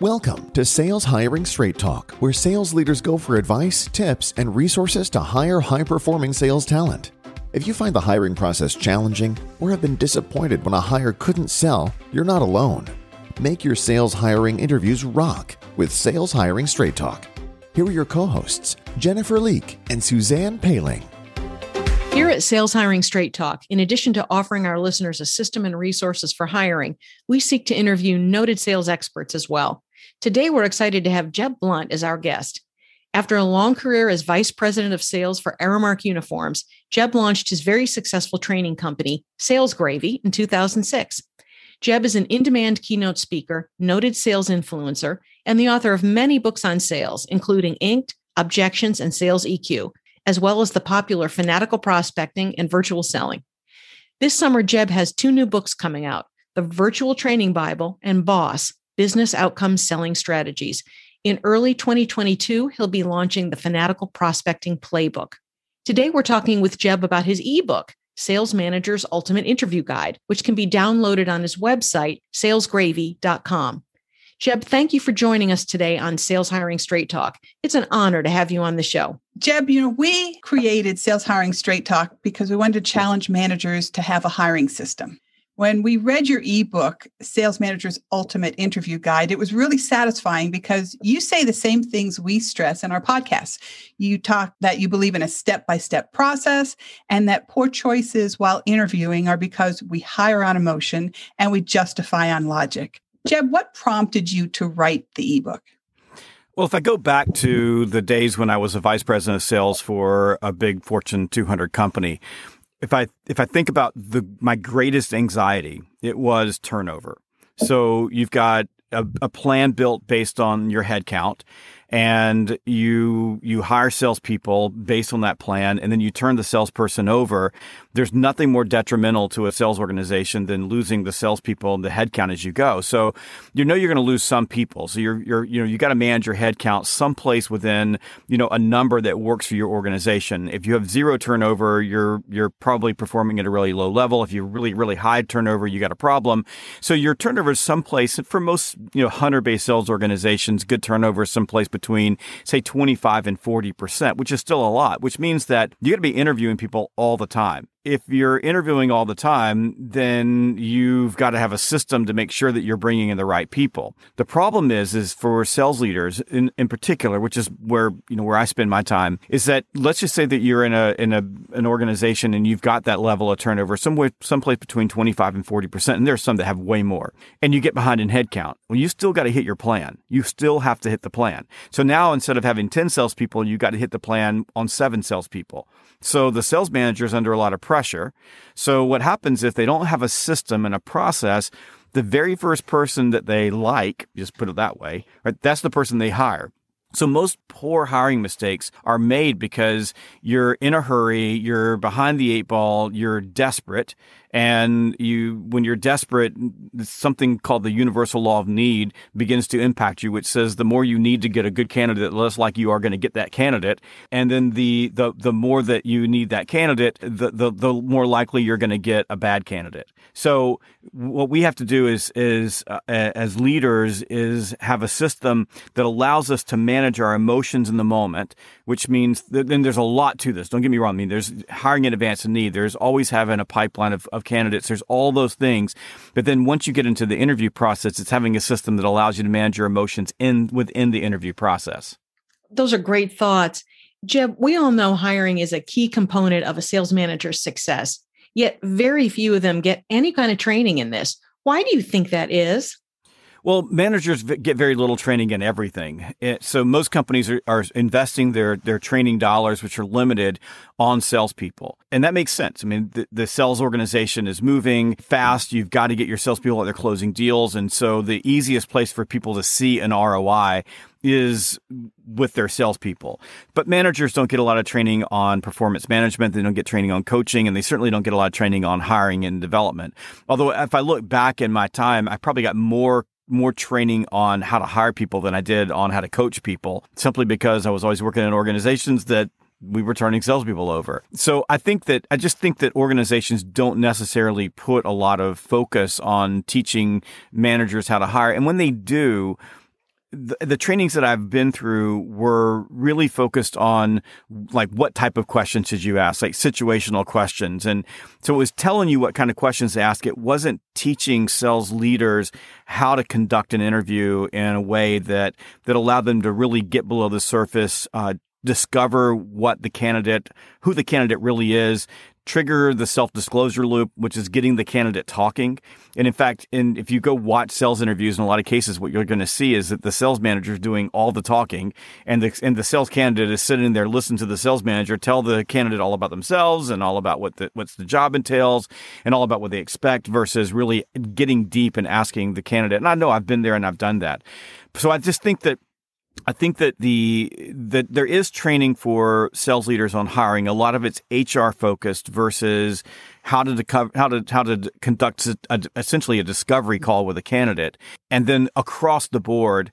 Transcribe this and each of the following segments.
Welcome to Sales Hiring Straight Talk, where sales leaders go for advice, tips, and resources to hire high performing sales talent. If you find the hiring process challenging or have been disappointed when a hire couldn't sell, you're not alone. Make your sales hiring interviews rock with Sales Hiring Straight Talk. Here are your co hosts, Jennifer Leake and Suzanne Paling. Here at Sales Hiring Straight Talk, in addition to offering our listeners a system and resources for hiring, we seek to interview noted sales experts as well. Today, we're excited to have Jeb Blount as our guest. After a long career as vice president of sales for Aramark Uniforms, Jeb launched his very successful training company, Sales Gravy, in 2006. Jeb is an in demand keynote speaker, noted sales influencer, and the author of many books on sales, including Inked, Objections, and Sales EQ, as well as the popular Fanatical Prospecting and Virtual Selling. This summer, Jeb has two new books coming out The Virtual Training Bible and Boss Business outcome Selling Strategies. In early 2022, he'll be launching the Fanatical Prospecting Playbook. Today, we're talking with Jeb about his ebook, Sales Manager's Ultimate Interview Guide, which can be downloaded on his website, salesgravy.com. Jeb, thank you for joining us today on Sales Hiring Straight Talk. It's an honor to have you on the show. Jeb, you know, we created Sales Hiring Straight Talk because we wanted to challenge managers to have a hiring system. When we read your ebook, Sales Manager's Ultimate Interview Guide, it was really satisfying because you say the same things we stress in our podcasts. You talk that you believe in a step by step process and that poor choices while interviewing are because we hire on emotion and we justify on logic. Jeb, what prompted you to write the ebook? Well, if I go back to the days when I was a vice president of sales for a big Fortune 200 company, if I if I think about the my greatest anxiety, it was turnover. So you've got a, a plan built based on your head count, and you you hire salespeople based on that plan, and then you turn the salesperson over. There's nothing more detrimental to a sales organization than losing the salespeople and the headcount as you go. So you know you're going to lose some people. So you're you're you know you got to manage your headcount someplace within you know a number that works for your organization. If you have zero turnover, you're you're probably performing at a really low level. If you really really high turnover, you got a problem. So your turnover is someplace for most you know hunter based sales organizations. Good turnover is someplace between, say, 25 and 40%, which is still a lot, which means that you got to be interviewing people all the time if you're interviewing all the time, then you've got to have a system to make sure that you're bringing in the right people. The problem is, is for sales leaders in, in particular, which is where, you know, where I spend my time is that let's just say that you're in a, in a, an organization and you've got that level of turnover somewhere, someplace between 25 and 40%. And there's some that have way more and you get behind in headcount. Well, you still got to hit your plan. You still have to hit the plan. So now instead of having 10 salespeople, you got to hit the plan on seven salespeople. So the sales manager is under a lot of pressure. So what happens if they don't have a system and a process? The very first person that they like, just put it that way, right? That's the person they hire. So most poor hiring mistakes are made because you're in a hurry, you're behind the eight ball, you're desperate, and you when you're desperate something called the universal law of need begins to impact you which says the more you need to get a good candidate the less like you are going to get that candidate. And then the the the more that you need that candidate the the, the more likely you're going to get a bad candidate. So what we have to do is is uh, as leaders is have a system that allows us to manage our emotions in the moment which means then there's a lot to this. Don't get me wrong. I mean there's hiring in advance of need. There's always having a pipeline of, of of candidates. There's all those things. But then once you get into the interview process, it's having a system that allows you to manage your emotions in within the interview process. Those are great thoughts. Jeb, we all know hiring is a key component of a sales manager's success, yet very few of them get any kind of training in this. Why do you think that is? Well, managers get very little training in everything. Eh, so most companies are, are, investing their, their training dollars, which are limited, on salespeople. And that makes sense. I mean, the, the sales organization is moving fast. You've got to get your salespeople out there closing deals. And so the easiest place for people to see an ROI is with their salespeople. But managers don't get a lot of training on performance management. They don't get training on coaching, and they certainly don't get a lot of training on hiring and development. Although, if I look back in my time, I probably got more more training on how to hire people than I did on how to coach people simply because I was always working in organizations that we were turning salespeople over. So I think that I just think that organizations don't necessarily put a lot of focus on teaching managers how to hire. And when they do, the, the, trainings that I've been through were really focused on like what type of questions should you ask, like situational questions. And so it was telling you what kind of questions to ask. It wasn't teaching sales leaders how to conduct an interview in a way that, that allowed them to really get below the surface, uh, discover what the candidate, who the candidate really is, trigger the self-disclosure loop, which is getting the candidate talking. And in fact, in, if you go watch sales interviews, in a lot of cases, what you're going to see is that the sales manager is doing all the talking, and the and the sales candidate is sitting there listening to the sales manager tell the candidate all about themselves and all about what the what's the job entails and all about what they expect, versus really getting deep and asking the candidate. And I know I've been there and I've done that. So I just think that I think that the that there is training for sales leaders on hiring. A lot of it's HR focused versus how to how to how to conduct a, a, essentially a discovery call with a candidate, and then across the board,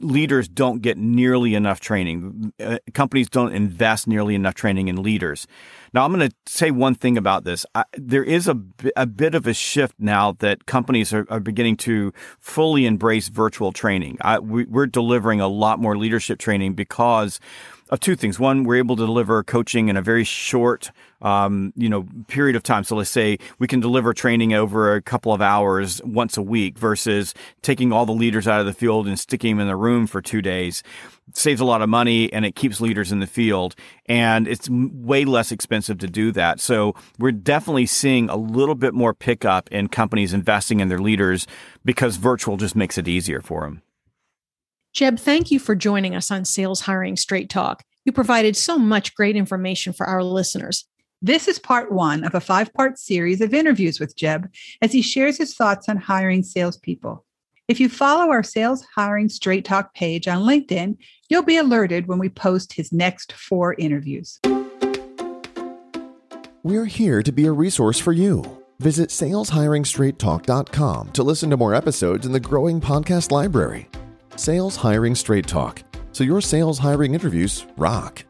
leaders don't get nearly enough training. Uh, companies don't invest nearly enough training in leaders. Now, I'm going to say one thing about this. I, there is a, a bit of a shift now that companies are, are beginning to fully embrace virtual training. I, we, we're delivering a lot more leadership training because of two things. One, we're able to deliver coaching in a very short, um, you know, period of time. So let's say we can deliver training over a couple of hours once a week versus taking all the leaders out of the field and sticking them in the room for two days. It saves a lot of money and it keeps leaders in the field and it's way less expensive to do that. So we're definitely seeing a little bit more pickup in companies investing in their leaders because virtual just makes it easier for them. Jeb, thank you for joining us on Sales Hiring Straight Talk. You provided so much great information for our listeners. This is part one of a five part series of interviews with Jeb as he shares his thoughts on hiring salespeople. If you follow our Sales Hiring Straight Talk page on LinkedIn, you'll be alerted when we post his next four interviews. We're here to be a resource for you. Visit saleshiringstraighttalk.com to listen to more episodes in the growing podcast library. Sales Hiring Straight Talk. So your sales hiring interviews rock.